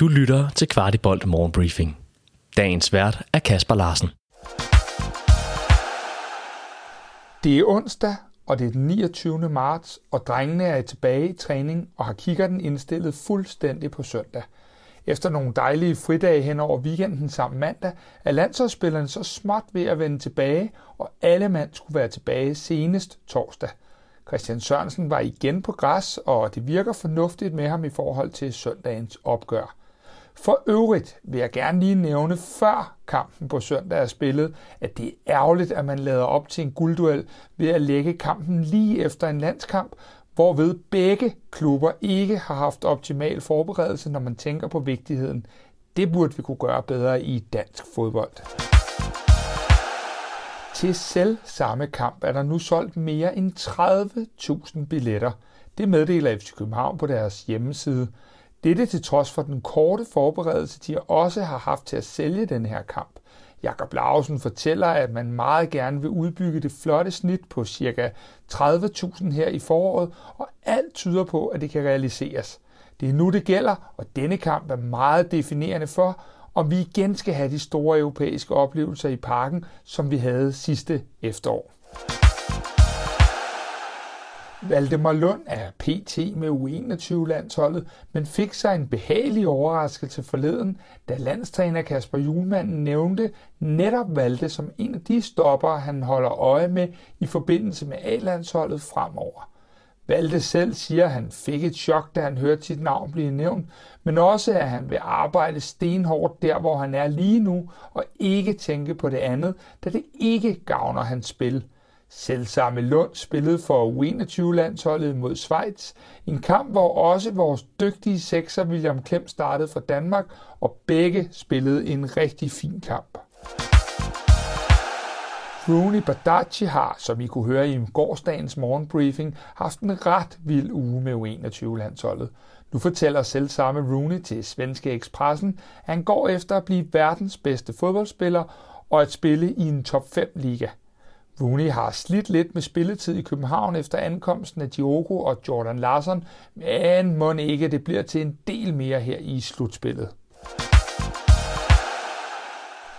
Du lytter til Kvartibolt Morgenbriefing. Dagens vært er Kasper Larsen. Det er onsdag, og det er den 29. marts, og drengene er tilbage i træning og har kikkerten indstillet fuldstændig på søndag. Efter nogle dejlige fridage hen over weekenden sammen mandag, er landsholdsspillerne så småt ved at vende tilbage, og alle mand skulle være tilbage senest torsdag. Christian Sørensen var igen på græs, og det virker fornuftigt med ham i forhold til søndagens opgør. For øvrigt vil jeg gerne lige nævne, før kampen på søndag er spillet, at det er ærgerligt, at man lader op til en guldduel ved at lægge kampen lige efter en landskamp, hvorved begge klubber ikke har haft optimal forberedelse, når man tænker på vigtigheden. Det burde vi kunne gøre bedre i dansk fodbold. Til selv samme kamp er der nu solgt mere end 30.000 billetter. Det meddeler FC København på deres hjemmeside. Dette til trods for den korte forberedelse, de også har haft til at sælge den her kamp. Jakob Lausen fortæller, at man meget gerne vil udbygge det flotte snit på ca. 30.000 her i foråret, og alt tyder på, at det kan realiseres. Det er nu, det gælder, og denne kamp er meget definerende for, om vi igen skal have de store europæiske oplevelser i parken, som vi havde sidste efterår. Valdemar Lund er PT med U21-landsholdet, men fik sig en behagelig overraskelse forleden, da landstræner Kasper Julmanden nævnte netop Valde som en af de stopper, han holder øje med i forbindelse med A-landsholdet fremover. Valde selv siger, at han fik et chok, da han hørte sit navn blive nævnt, men også at han vil arbejde stenhårdt der, hvor han er lige nu, og ikke tænke på det andet, da det ikke gavner hans spil – Selvsamme Lund spillede for U21-landsholdet mod Schweiz. En kamp, hvor også vores dygtige sekser William Klem startede for Danmark, og begge spillede en rigtig fin kamp. Rooney Badaci har, som I kunne høre i gårsdagens morgenbriefing, haft en ret vild uge med U21-landsholdet. Nu fortæller selv samme Rooney til Svenske Expressen, at han går efter at blive verdens bedste fodboldspiller og at spille i en top 5 liga. Rooney har slidt lidt med spilletid i København efter ankomsten af Diogo og Jordan Larsson, men må ikke det bliver til en del mere her i slutspillet.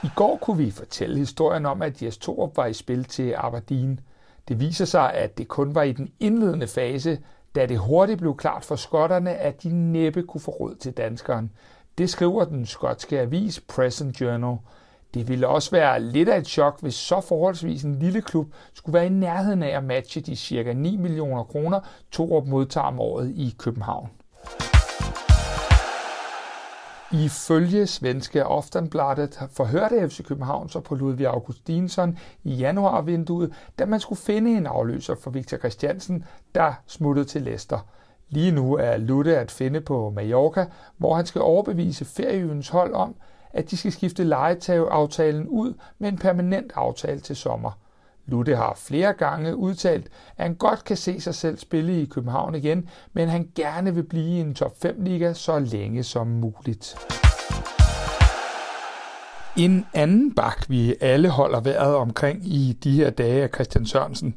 I går kunne vi fortælle historien om, at Jes Torup var i spil til Aberdeen. Det viser sig, at det kun var i den indledende fase, da det hurtigt blev klart for skotterne, at de næppe kunne få råd til danskeren. Det skriver den skotske avis Present Journal – det ville også være lidt af et chok, hvis så forholdsvis en lille klub skulle være i nærheden af at matche de ca. 9 millioner kroner, Torup modtager om året i København. Ifølge svenske Aftonbladet forhørte FC København så på Ludvig Augustinsson i januarvinduet, da man skulle finde en afløser for Victor Christiansen, der smuttede til Leicester. Lige nu er Lutte at finde på Mallorca, hvor han skal overbevise ferieøens hold om, at de skal skifte legetag-aftalen ud med en permanent aftale til sommer. Lutte har flere gange udtalt, at han godt kan se sig selv spille i København igen, men han gerne vil blive i en top 5-liga så længe som muligt. En anden bak, vi alle holder vejret omkring i de her dage, er Christian Sørensen.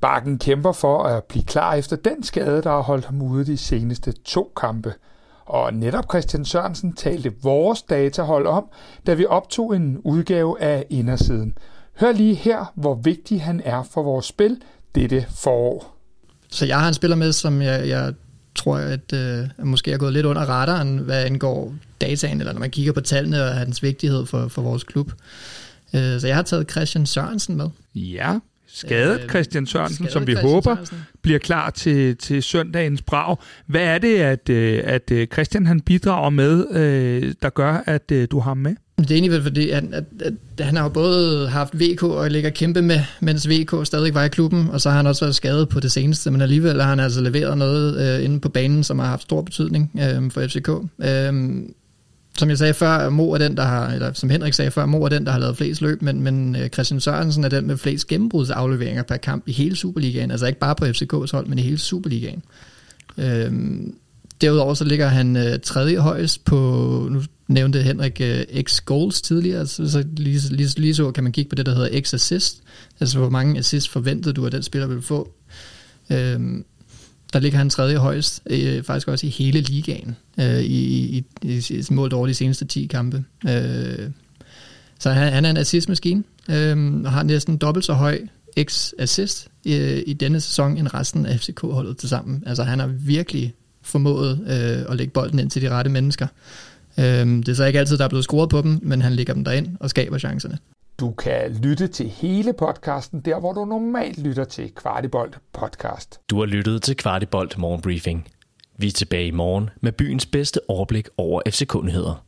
Bakken kæmper for at blive klar efter den skade, der har holdt ham ude de seneste to kampe – og netop Christian Sørensen talte vores datahold om, da vi optog en udgave af Indersiden. Hør lige her, hvor vigtig han er for vores spil dette forår. Så jeg har en spiller med, som jeg, jeg tror, at øh, måske er gået lidt under radaren, hvad angår dataen, eller når man kigger på tallene og hans vigtighed for, for vores klub. Øh, så jeg har taget Christian Sørensen med. Ja, skadet øh, Christian Sørensen, skadet som vi Christian håber Sørensen. bliver klar til, til søndagens brag. Hvad er det, at, øh, at øh, Christian han bidrager med, der gør, at du har ham med? Det er egentlig fordi, at, at, at han har jo både haft VK og ligger kæmpe med, mens VK stadig var i klubben, og så har han også været skadet på det seneste, men alligevel har han altså leveret noget øh, inde på banen, som har haft stor betydning øh, for FCK. Øh, som jeg sagde før, Mo er den, der har, eller som Henrik sagde før, Mo er den, der har lavet flest løb, men, men øh, Christian Sørensen er den med flest gennembrudsafleveringer per kamp i hele Superligaen, altså ikke bare på FCK's hold, men i hele Superligaen. Øhm, derudover så ligger han øh, tredje højst på, nu nævnte Henrik øh, X goals tidligere, så, så lige, lige, lige så kan man kigge på det, der hedder X assist, altså hvor mange assist forventede du, at den spiller vil få. Øhm, der ligger han tredje højst, øh, faktisk også i hele ligaen, øh, i, i, i, i målt over de seneste 10 kampe. Øh, så han, han er en assistmaskine, øh, og har næsten dobbelt så høj x-assist øh, i denne sæson end resten af FCK-holdet til sammen. Altså han har virkelig formået øh, at lægge bolden ind til de rette mennesker. Øh, det er så ikke altid, der er blevet scoret på dem, men han lægger dem derind og skaber chancerne. Du kan lytte til hele podcasten, der hvor du normalt lytter til Kvartibolt podcast. Du har lyttet til Kvartibolt Morgenbriefing. Vi er tilbage i morgen med byens bedste overblik over FC-kundigheder.